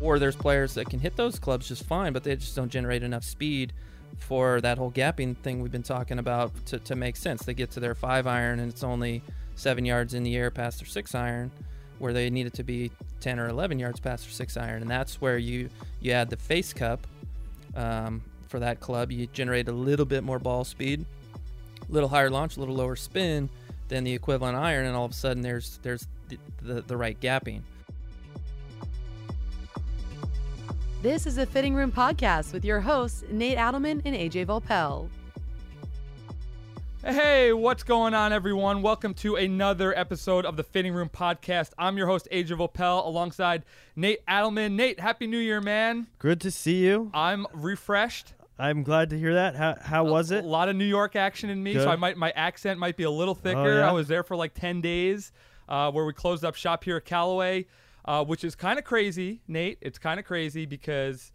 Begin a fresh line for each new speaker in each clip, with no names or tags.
Or there's players that can hit those clubs just fine, but they just don't generate enough speed for that whole gapping thing we've been talking about to, to make sense. They get to their five iron and it's only seven yards in the air past their six iron, where they need it to be 10 or 11 yards past their six iron. And that's where you, you add the face cup um, for that club. You generate a little bit more ball speed, a little higher launch, a little lower spin than the equivalent iron, and all of a sudden there's there's the, the, the right gapping.
This is a Fitting Room podcast with your hosts, Nate Adelman and AJ Volpel.
Hey, what's going on, everyone? Welcome to another episode of the Fitting Room Podcast. I'm your host, AJ Vopel, alongside Nate Adelman. Nate, Happy New Year, man.
Good to see you.
I'm refreshed.
I'm glad to hear that. How, how was it?
A lot of New York action in me,
Good. Oh,
so I might my accent might be a little thicker.
yeah?
I was there for like 10 days, uh, where we closed up shop here at Callaway, uh, which is kind of crazy, Nate. It's kind of crazy because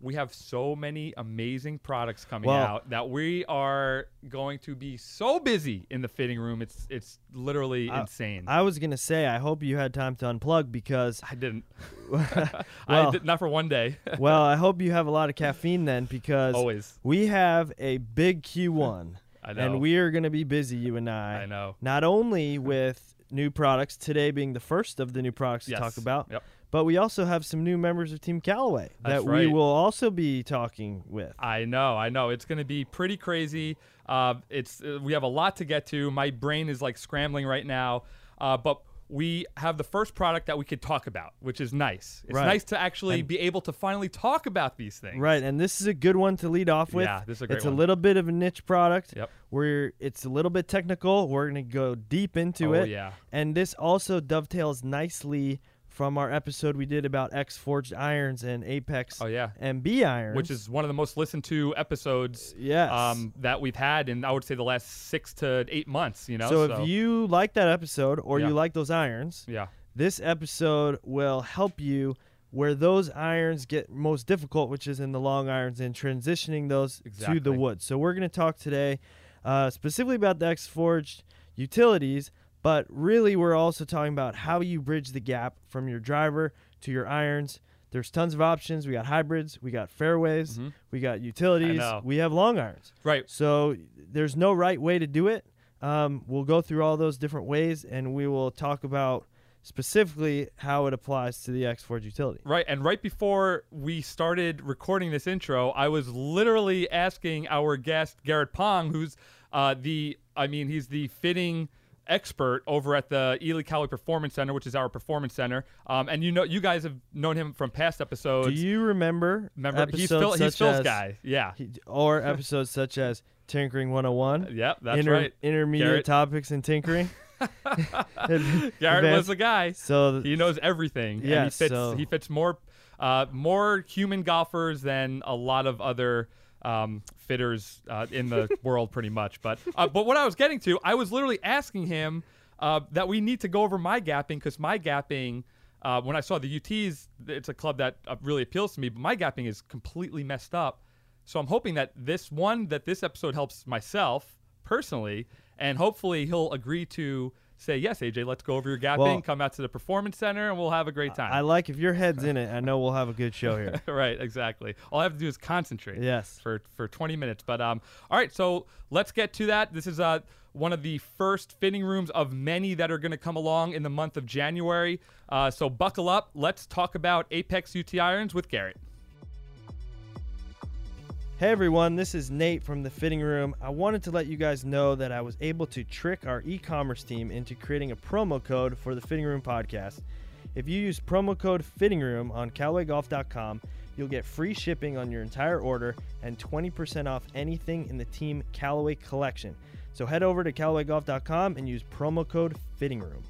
we have so many amazing products coming
Well-
out that we are going to be so busy in the fitting room. It's it's literally
I-
insane.
I was gonna say I hope you had time to unplug because
I didn't.
well,
I did not for one day.
well I hope you have a lot of caffeine then because
Always.
we have a big Q1
I know.
and we are gonna be busy you and I.
I know.
Not only with new products today being the first of the new products to
Yes.
talk about,
Yep.
but we also have some new members of Team Callaway
That's
that we will also be talking with.
I know, I know. It's going to be pretty crazy. Uh, it's uh, we have a lot to get to. My brain is like scrambling right now, uh, but we have the first product that we could talk about, which is nice. It's
Right.
nice to actually
And-
be able to finally talk about these things.
Right, and this is a good one to lead off with.
Yeah, this is a great
It's
one.
a little bit of a niche product.
Yep.
Where it's a little bit technical. We're gonna go deep into
Oh,
it.
yeah.
And this also dovetails nicely from our episode we did about X Forged irons and Apex
Oh yeah.
MB irons,
Which is one of the most listened to episodes
yes.
um, that we've had in I would say the last six to eight months. You know.
so, if you like that episode or
Yeah.
you like those irons,
yeah.
this episode will help you where those irons get most difficult, which is in the long irons and transitioning those to the wood. So we're going to talk today uh, specifically about the X Forged utilities, but really we're also talking about how you bridge the gap from your driver to your irons. There's tons of options. We got hybrids, we got fairways,
Mhm.
we got utilities, we have long irons.
Right.
So there's no right way to do it. Um, we'll go through all those different ways, and we will talk about specifically how it applies to the X Forge utility.
Right, and right before we started recording this intro, I was literally asking our guest Gerrit Pon, who's uh, the, I mean, he's the fitting expert over at the Ely Callaway Performance Center, which is our performance center. Um, and you know, you guys have known him from past episodes.
Do you remember?
Remember, he's
episodes
Phil, he's Phil's
as-
guy. Yeah,
he- or episodes such as Tinkering 101,
yep, that's
inter-
right.
intermediate
Gerrit.
topics in tinkering.
Gerrit was
Advanced-
the guy.
So
He knows everything. and he fits.
so-
He fits more, uh, more human golfers than a lot of other um, fitters uh, in the world, pretty much. But uh, but what I was getting to, I was literally asking him uh, that we need to go over my gapping because my gapping. Uh, when I saw the UTs, it's a club that uh, really appeals to me, but my gapping is completely messed up. So I'm hoping that this one, that this episode helps myself personally, and hopefully he'll agree to say, yes, AJ, let's go over your gapping,
Well-
come out to the performance center, and we'll have a great time.
I like if your head's in it. I know we'll have a good show here.
right, exactly. All I have to do is concentrate.
Yes.
For for 20 minutes. But um, all right. So let's get to that. This is uh one of the first fitting rooms of many that are going to come along in the month of January. Uh, so buckle up. Let's talk about Apex UT irons with Gerrit.
Hey everyone, this is Nate from the Fitting Room. I wanted to let you guys know that I was able to trick our e commerce team into creating a promo code for the Fitting Room podcast. If you use promo code Fitting Room on CallawayGolf.com, you'll get free shipping on your entire order and 20% off anything in the Team Callaway collection. So head over to CallawayGolf.com and use promo code Fitting Room.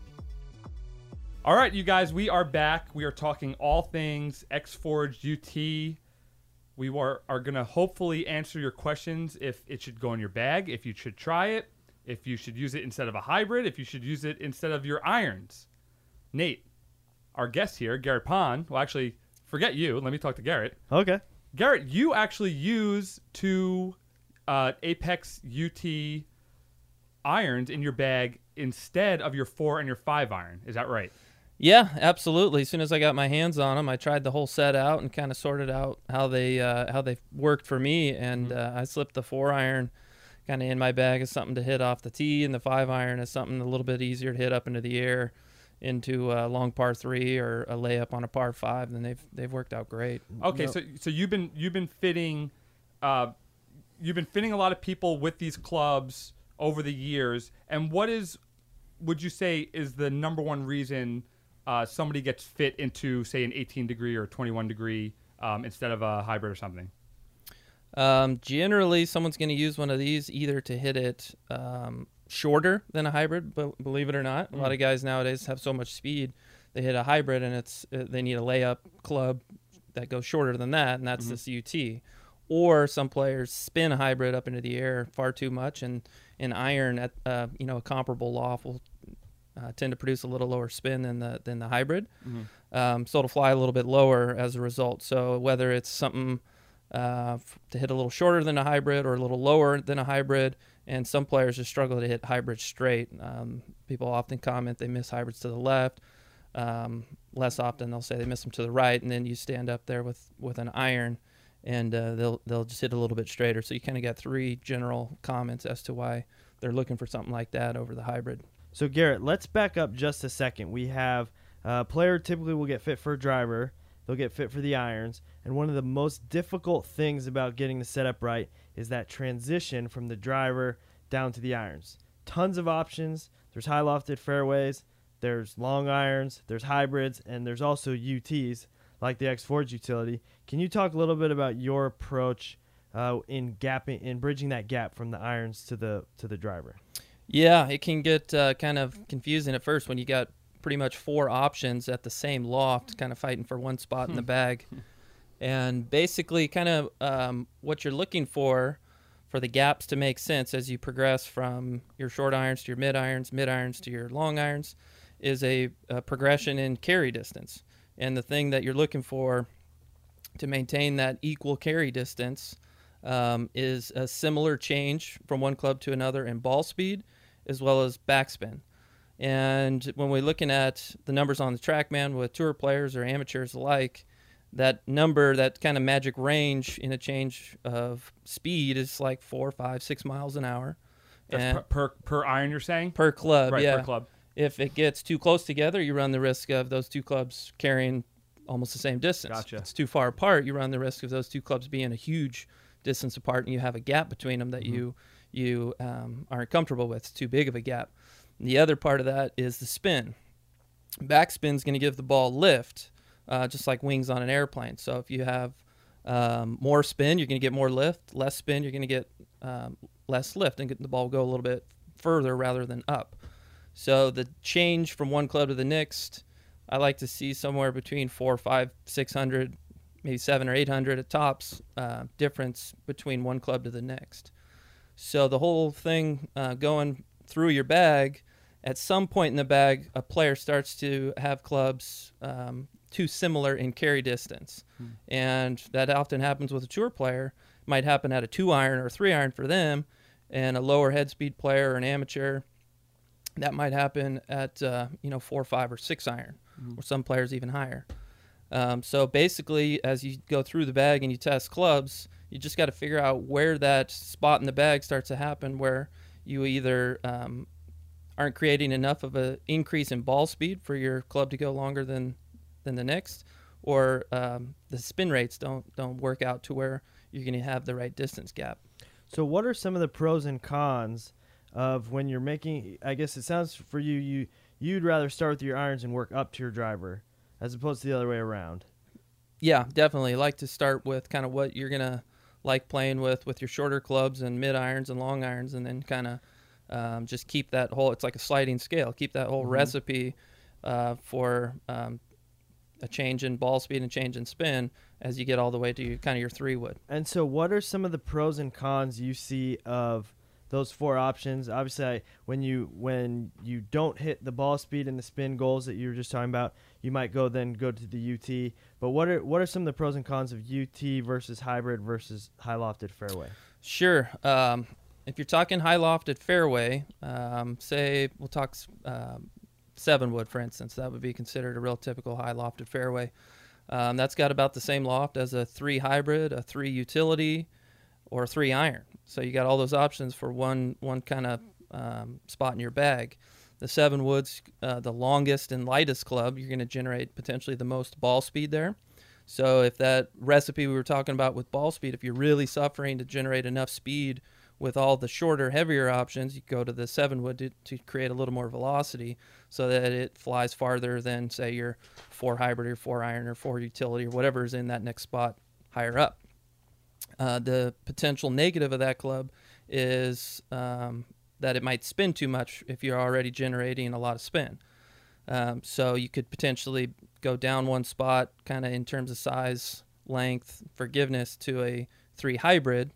All right, you guys, we are back. We are talking all things X Forged UT. We are, are going to hopefully answer your questions if it should go in your bag, if you should try it, if you should use it instead of a hybrid, if you should use it instead of your irons. Nate, our guest here, Gerrit Pon, well, actually, forget you. Let me talk to Gerrit.
Okay.
Gerrit, you actually use two uh, Apex UT irons in your bag instead of your four and your five iron. Is that right?
Yeah, absolutely. As soon as I got my hands on them, I tried the whole set out and kind of sorted out how they uh, how they worked for me. And
Mhm.
uh, I slipped the four iron kind of in my bag as something to hit off the tee, and the five iron as something a little bit easier to hit up into the air into a long par three or a layup on a par five. And they've they've worked out great.
Okay,
No.
so so you've been you've been fitting, uh, you've been fitting a lot of people with these clubs over the years. And what is, would you say, is the number one reason uh, somebody gets fit into say an 18 degree or 21 degree um, instead of a hybrid or something?
Um, generally, someone's going to use one of these either to hit it um, shorter than a hybrid, but believe it or not, a lot
Mm.
of guys nowadays have so much speed they hit a hybrid and it's uh, they need a layup club that goes shorter than that, and that's
Mhm.
this UT. Or some players spin a hybrid up into the air far too much, and an iron at uh, you know a comparable loft will uh, tend to produce a little lower spin than the than the hybrid um, so it'll fly a little bit lower as a result. So whether it's something uh, f- to hit a little shorter than a hybrid or a little lower than a hybrid, and some players just struggle to hit hybrids straight. Um, people often comment they miss hybrids to the left. Um, less often they'll say they miss them to the right, and then you stand up there with with an iron, and uh, they'll they'll just hit a little bit straighter. So you kind of got three general comments as to why they're looking for something like that over the hybrid.
So Gerrit, let's back up just a second. We have a player typically will get fit for a driver. They'll get fit for the irons, and one of the most difficult things about getting the setup right is that transition from the driver down to the irons. Tons of options. There's high lofted fairways. There's long irons. There's hybrids, and there's also UTs like the X Forge utility. Can you talk a little bit about your approach uh, in gapping, in bridging that gap from the irons to the to the driver?
Yeah, it can get uh, kind of confusing at first when you got pretty much four options at the same loft, kind of fighting for one spot in the bag. And basically, kind of um, what you're looking for for the gaps to make sense as you progress from your short irons to your mid irons, mid irons to your long irons, is a, a progression in carry distance. And the thing that you're looking for to maintain that equal carry distance um, is a similar change from one club to another in ball speed as well as backspin. And when we're looking at the numbers on the TrackMan with tour players or amateurs alike, that number, that kind of magic range in a change of speed is like four, five, six miles an hour.
Per, per per iron, you're saying?
per club,
right,
yeah.
per club.
If it gets too close together, you run the risk of those two clubs carrying almost the same distance.
Gotcha.
If it's too far apart, you run the risk of those two clubs being a huge distance apart, and you have a gap between them that
Mhm.
you you um, aren't comfortable with. It's too big of a gap. And the other part of that is the spin. Backspin's going to give the ball lift, uh, just like wings on an airplane. So if you have um, more spin, you're going to get more lift. Less spin, you're going to get um, less lift, and get the ball go a little bit further rather than up. So the change from one club to the next, I like to see somewhere between four, five, six hundred, maybe seven or eight hundred at tops uh, difference between one club to the next. So the whole thing uh, going through your bag, at some point in the bag, a player starts to have clubs um, too similar in carry distance,
Hmm.
and that often happens with a tour player. Might happen at a two iron or three iron for them, and a lower head speed player or an amateur that might happen at uh, you know four, five, or six iron,
Mhm.
or some players even higher. Um, so basically, as you go through the bag and you test clubs, you just got to figure out where that spot in the bag starts to happen, where you either um, aren't creating enough of an increase in ball speed for your club to go longer than than the next, or um, the spin rates don't don't work out to where you're going to have the right distance gap.
So, what are some of the pros and cons of when you're making? I guess it sounds for you you you'd rather start with your irons and work up to your driver, as opposed to the other way around.
Yeah, definitely. like to start with kind of what you're gonna like playing with with your shorter clubs and mid irons and long irons, and then kind of um, just keep that whole. It's like a sliding scale. Keep that whole
Mhm.
recipe uh, for um, a change in ball speed and change in spin as you get all the way to your, kind of your three wood.
And so, what are some of the pros and cons you see of those four options? Obviously, I, when you when you don't hit the ball speed and the spin goals that you were just talking about, you might go then go to the UT. But what are what are some of the pros and cons of UT versus hybrid versus high lofted fairway?
Sure. Um, if you're talking high lofted fairway, um, say we'll talk um, seven wood, for instance, that would be considered a real typical high lofted fairway. Um, that's got about the same loft as a three hybrid, a three utility, or a three iron. So you got all those options for one one kind of um, spot in your bag. The seven woods, uh, the longest and lightest club, you're going to generate potentially the most ball speed there. So if that recipe we were talking about with ball speed, if you're really suffering to generate enough speed with all the shorter, heavier options, you go to the seven wood to, to create a little more velocity so that it flies farther than say your four hybrid or four iron or four utility or whatever is in that next spot higher up. Uh, the potential negative of that club is um, that it might spin too much if you're already generating a lot of spin. Um, so you could potentially go down one spot, kind of in terms of size, length, forgiveness, to a three hybrid,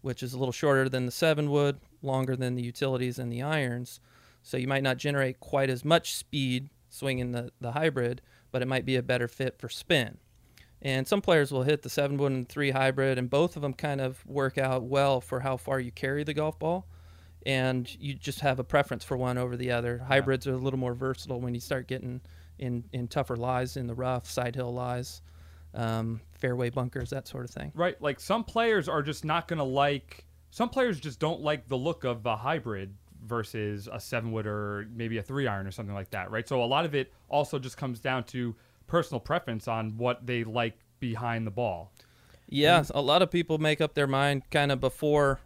which is a little shorter than the seven wood, longer than the utilities and the irons. So you might not generate quite as much speed swinging the, the hybrid, but it might be a better fit for spin. And some players will hit the seven wood and three hybrid, and both of them kind of work out well for how far you carry the golf ball. And you just have a preference for one over the other. Hybrids are a little more versatile when you start getting in, in tougher lies in the rough, side hill lies, um, fairway bunkers, that sort of thing.
Right. Like some players are just not going to like, some players just don't like the look of a hybrid versus a seven wood or maybe a three iron or something like that. Right. So a lot of it also just comes down to personal preference on what they like behind the ball.
Yeah, a lot of people make up their mind kind of before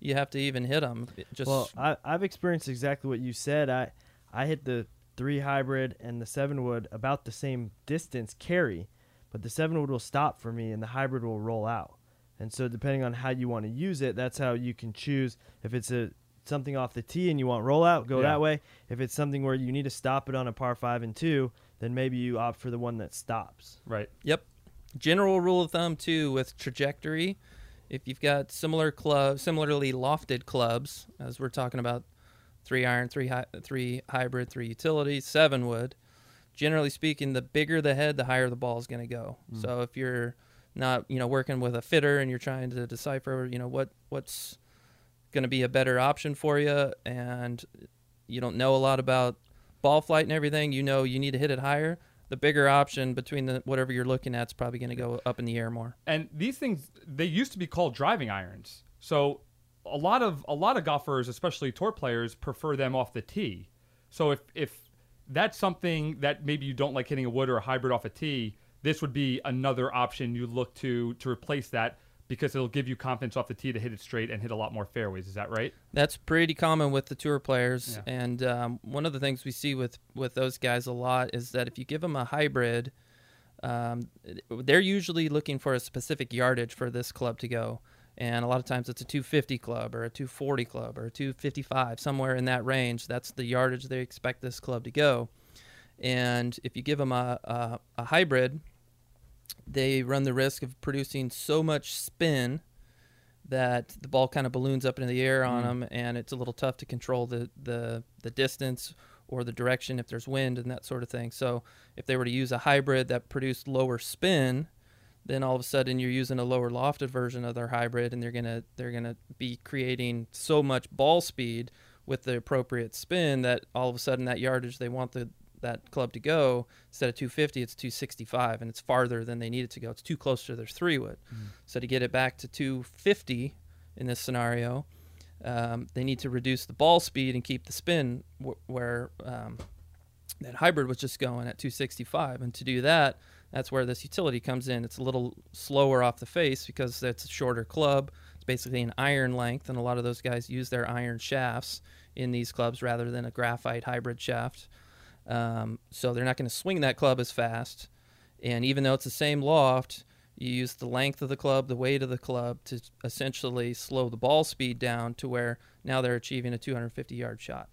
you have to even hit them. Just
Well, I, I've experienced exactly what you said. I I hit the three hybrid and the seven wood about the same distance carry, but the seven wood will stop for me and the hybrid will roll out. And so depending on how you want to use it, that's how you can choose if it's a something off the tee and you want rollout, go
Yeah.
that way. If it's something where you need to stop it on a par five and two, then maybe you opt for the one that stops.
Right.
Yep. General rule of thumb too with trajectory, if you've got similar clubs, similarly lofted clubs, as we're talking about, three iron, three hy- three hybrid, three utility, seven wood. Generally speaking, the bigger the head, the higher the ball is going to go. Mm. So if you're not, you know, working with a fitter and you're trying to decipher, you know, what what's going to be a better option for you, and you don't know a lot about ball flight and everything, you know, you need to hit it higher the bigger option between the whatever you're looking at is probably going to go up in the air more.
and these things they used to be called driving irons. So a lot of a lot of golfers, especially tour players, prefer them off the tee. So if if that's something that maybe you don't like hitting a wood or a hybrid off a tee, this would be another option you look to to replace that because it'll give you confidence off the tee to hit it straight and hit a lot more fairways. Is that right?
That's pretty common with the tour players,
Yeah.
and um, one of the things we see with with those guys a lot is that if you give them a hybrid, um, they're usually looking for a specific yardage for this club to go. And a lot of times it's a 250 club or a 240 club or a 255, somewhere in that range. That's the yardage they expect this club to go. And if you give them a, a, a hybrid, they run the risk of producing so much spin that the ball kind of balloons up into the air on mm. them, and it's a little tough to control the, the, the distance or the direction if there's wind and that sort of thing. So if they were to use a hybrid that produced lower spin, then all of a sudden you're using a lower lofted version of their hybrid, and they're gonna they're gonna be creating so much ball speed with the appropriate spin that all of a sudden that yardage they want the that club to go instead of 250 it's 265 and it's farther than they need it to go. It's too close to their three wood. So to get it back to 250 in this scenario um, they need to reduce the ball speed and keep the spin wh- where um, that hybrid was just going at 265 and to do that that's where this utility comes in. It's a little slower off the face because it's a shorter club. It's basically an iron length and a lot of those guys use their iron shafts in these clubs rather than a graphite hybrid shaft um, so they're not going to swing that club as fast and even though it's the same loft you use the length of the club the weight of the club to essentially slow the ball speed down to where now they're achieving a 250 yard shot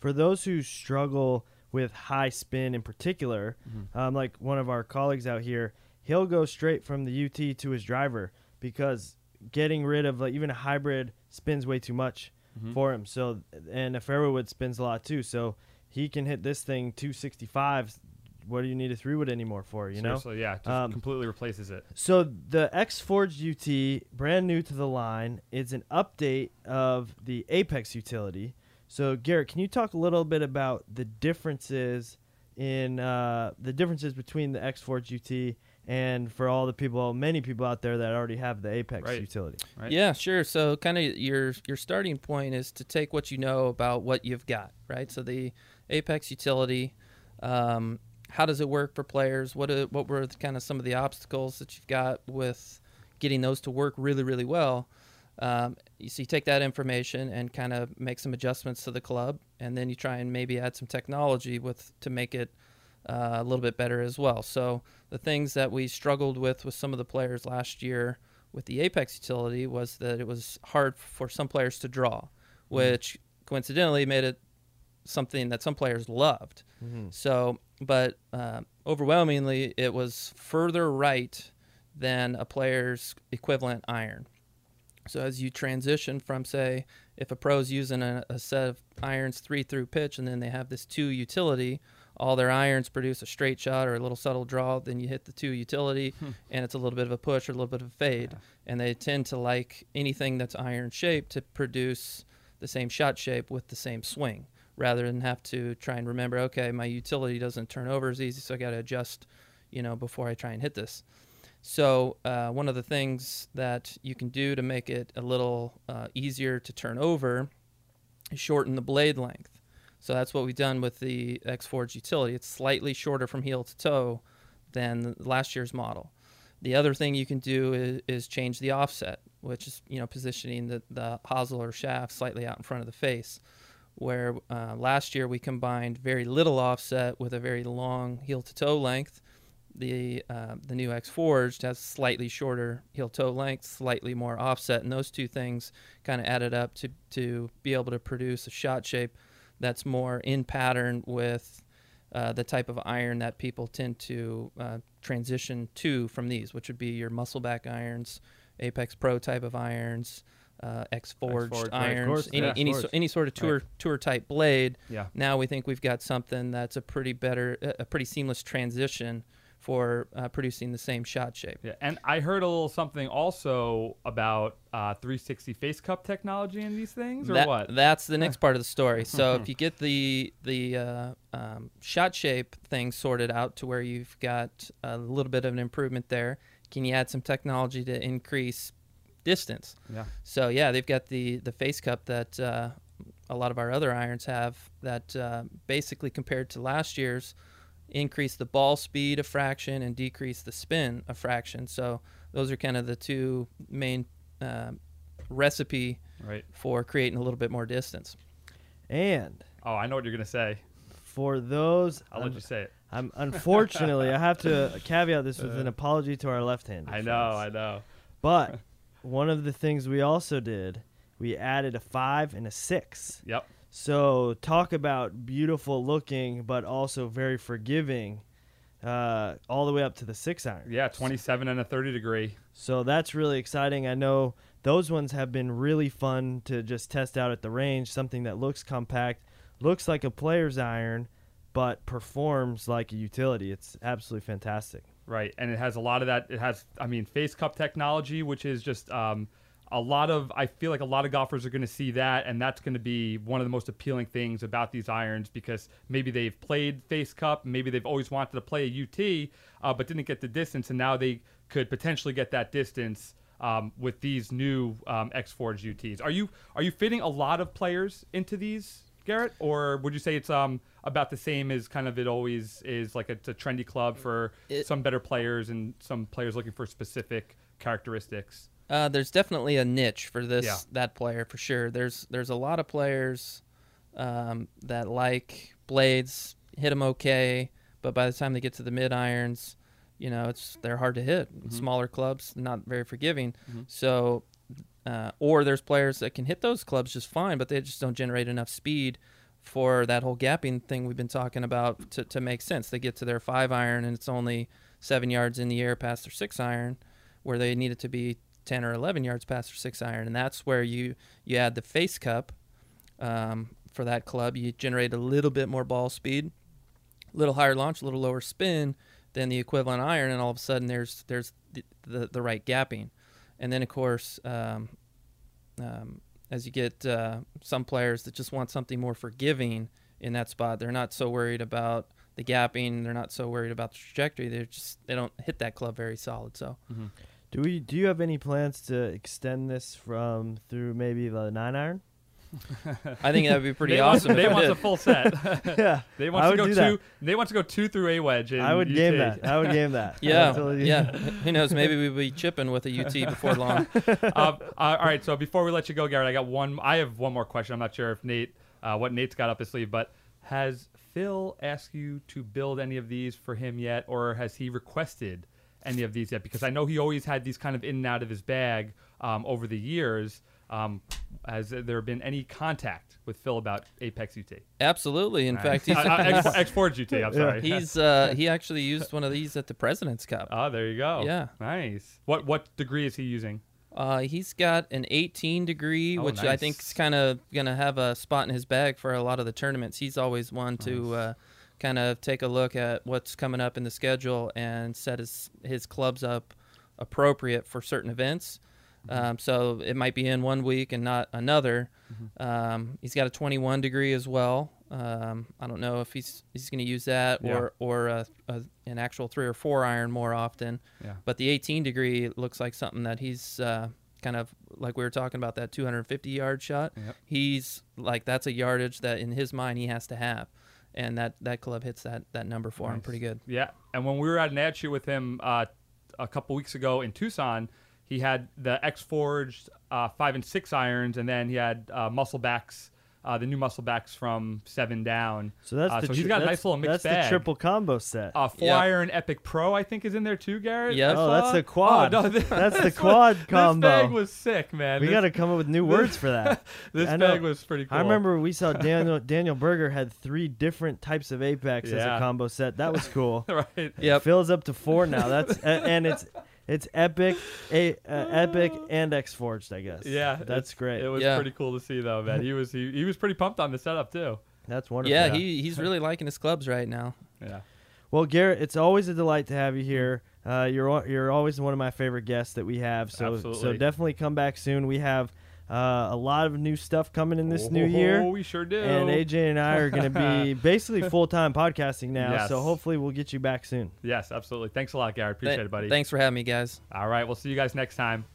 For those who struggle with high spin in particular, um, like one of our colleagues out here, he'll go straight from the UT to his driver because getting rid of like even a hybrid spins way too much for him. So and a fairway wood spins a lot too. So he can hit this thing 265. What do you need a three wood anymore for? You know.
Seriously, yeah, just
Um,
completely replaces it.
So the X Forged UT, brand new to the line, is an update of the Apex utility. So Gerrit, can you talk a little bit about the differences in uh, the differences between the X Forge UT and for all the people, many people out there that already have the Apex
Right.
utility?
Right.
Yeah, sure. So kind of your your starting point is to take what you know about what you've got, right? So the Apex utility, um, how does it work for players? What what were kind of some of the obstacles that you've got with getting those to work really really well? Um, you- so you take that information and kind of make some adjustments to the club, and then you try and maybe add some technology with to make it uh, a little bit better as well. So the things that we struggled with with some of the players last year with the Apex utility was that it was hard for some players to draw, which coincidentally made it something that some players loved. So, but uh, overwhelmingly, it was further right than a player's equivalent iron. So as you transition from, say, if a pro's using a, a set of irons three through pitch, and then they have this two utility, all their irons produce a straight shot or a little subtle draw. Then you hit the two utility, and it's a little bit of a push or a little bit of a fade. And they tend to like anything that's iron shaped to produce the same shot shape with the same swing, rather than have to try and remember, okay, my utility doesn't turn over as easy, so I got to adjust, you know, before I try and hit this. So uh, one of the things that you can do to make it a little uh, easier to turn over is shorten the blade length. So that's what we've done with the X Forge utility. It's slightly shorter from heel to toe than last year's model. The other thing you can do is, is change the offset, which is you know positioning the, the hosel or shaft slightly out in front of the face. Where uh, last year we combined very little offset with a very long heel to toe length, the uh, the new X Forged has slightly shorter heel toe length, slightly more offset, and those two things kind of added up to to be able to produce a shot shape that's more in pattern with uh, the type of iron that people tend to uh, transition to from these, which would be your muscleback irons, Apex Pro type of irons, uh, X Forged
right,
irons,
course,
any
yeah,
any, so, any sort of tour tour type blade.
Yeah.
now we think we've got something that's a pretty better a- a pretty seamless transition for uh, producing the same shot shape.
Yeah, and I heard a little something also about uh, 360 face cup technology in these things, or
That-
what?
that's the next part of the story. So if you get the the uh, um, shot shape thing sorted out to where you've got a little bit of an improvement there can you add some technology to increase distance
Yeah.
So yeah, they've got the the face cup that uh, a lot of our other irons have. That uh, basically compared to last year's, increase the ball speed a fraction and decrease the spin a fraction. So those are kind of the two main uh, recipe
Right.
for creating a little bit more distance.
And
Oh, I know what you're gonna say.
for those,
I'll
un-
let you say it.
I'm unfortunately I have to caveat this with an apology to our left-handed.
Uh, I know. I know.
But one of the things we also did, we added a five and a six.
Yep.
So talk about beautiful looking, but also very forgiving, uh, all the way up to the six iron.
Yeah, 27 and a 30 degree.
So that's really exciting. I know those ones have been really fun to just test out at the range. Something that looks compact, looks like a player's iron, but performs like a utility. It's absolutely fantastic.
Right, and it has a lot of that. It has, I mean, face cup technology, which is just um, a lot of. I feel like a lot of golfers are going to see that, and that's going to be one of the most appealing things about these irons because maybe they've played face cup, maybe they've always wanted to play a UT, uh, but didn't get the distance, and now they could potentially get that distance um, with these new um, X Forge UTs. Are you are you fitting a lot of players into these, Gerrit, or would you say it's um about the same as kind of it always is like it's a trendy club for
It-
some better players and some players looking for specific characteristics.
Uh, there's definitely a niche for this
Yeah.
that player for sure. There's there's a lot of players um, that like blades, hit them okay, but by the time they get to the mid irons, you know, it's they're hard to hit. Smaller clubs, not very forgiving. So, uh, or there's players that can hit those clubs just fine, but they just don't generate enough speed for that whole gapping thing we've been talking about to, to make sense. They get to their five iron and it's only seven yards in the air past their six iron, where they need it to be 10 or 11 yards past their six iron. And that's where you, you add the face cup um, for that club. You generate a little bit more ball speed, a little higher launch, a little lower spin than the equivalent iron. And all of a sudden there's, there's the, the, the right gapping. And then, of course, um, um, as you get uh, some players that just want something more forgiving in that spot. They're not so worried about the gapping. They're not so worried about the trajectory. They're just they don't hit that club very solid. So
Do we? Do you have any plans to extend this from through maybe the nine iron?
I think that would be pretty
They
awesome.
Want, they want a full set.
yeah,
they
I
want to
would
go two.
that.
They want to go two through a wedge. In
I would game
UT.
that. I would game that.
Yeah,
totally
yeah.
that.
Who knows? Maybe we'll be chipping with a UT before long.
uh, uh, all right. So before we let you go, Gerrit, I got one. I have one more question. I'm not sure if Nate, uh, what Nate's got up his sleeve, but has Phil asked you to build any of these for him yet, or has he requested any of these yet? Because I know he always had these kind of in and out of his bag um, over the years. Um, has there been any contact with Phil about Apex UT?
Absolutely. In fact, he's,
uh, uh, X, Forge UT. I'm sorry.
he's uh, he actually used one of these at the President's Cup.
Oh, there you go.
Yeah.
Nice. What what degree is he using?
Uh, he's got an 18 degree,
Oh,
which I think is kind of gonna have a spot in his bag for a lot of the tournaments. He's always one to uh, kind of take a look at what's coming up in the schedule and set his his clubs up appropriate for certain events.
Mm-hmm.
Um, so it might be in one week and not another.
Mm-hmm.
Um, he's got a 21 degree as well. Um, I don't know if he's he's going to use that
Yeah.
or or a, a, an actual three or four iron more often.
Yeah.
But the 18 degree looks like something that he's uh, kind of like we were talking about that 250 yard shot.
Yep.
He's like that's a yardage that in his mind he has to have, and that that club hits that that number for him pretty good.
Yeah, and when we were at an ad shoot with him uh, a couple weeks ago in Tucson, he had the X Forged uh, five and six irons, and then he had uh, muscle backs, uh, the new muscle backs from seven down.
So that's
Uh,
the
so he's
tri-
got a
that's-
nice little mixed
That's
bag.
the triple combo set.
Uh, four
Yeah.
iron Epic Pro, I think, is in there too, Gerrit.
Yep.
I
oh, that's
saw?
the quad.
Oh, no, th-
that's the
this
quad
one-
combo.
This bag was sick, man.
we
this,
got to come up with new words for that.
This
I know.
bag was pretty cool.
I remember we saw Daniel Daniel Berger had three different types of Apex as
Yeah.
a combo set. That was cool.
right.
Yep.
Phil's up to four now. That's a- and it's it's epic, a uh, epic and X Forged, I guess.
Yeah,
that's
it's-
great.
It was
Yeah.
pretty cool to see, though, man. He was he, he was pretty pumped on the setup too.
that's wonderful.
Yeah, he he's really liking his clubs right now.
Yeah.
Well, Gerrit, it's always a delight to have you here. Uh, you're you're always one of my favorite guests that we have. So so definitely come back soon. We have uh, a lot of new stuff coming in this new year.
Oh, we sure do.
And AJ and I are going to be basically full time podcasting now.
Yes.
So hopefully we'll get you back soon.
Yes, absolutely. Thanks a lot, Gerrit. Appreciate
Th-
it, buddy.
Thanks for having me, guys.
All right, we'll see you guys next time.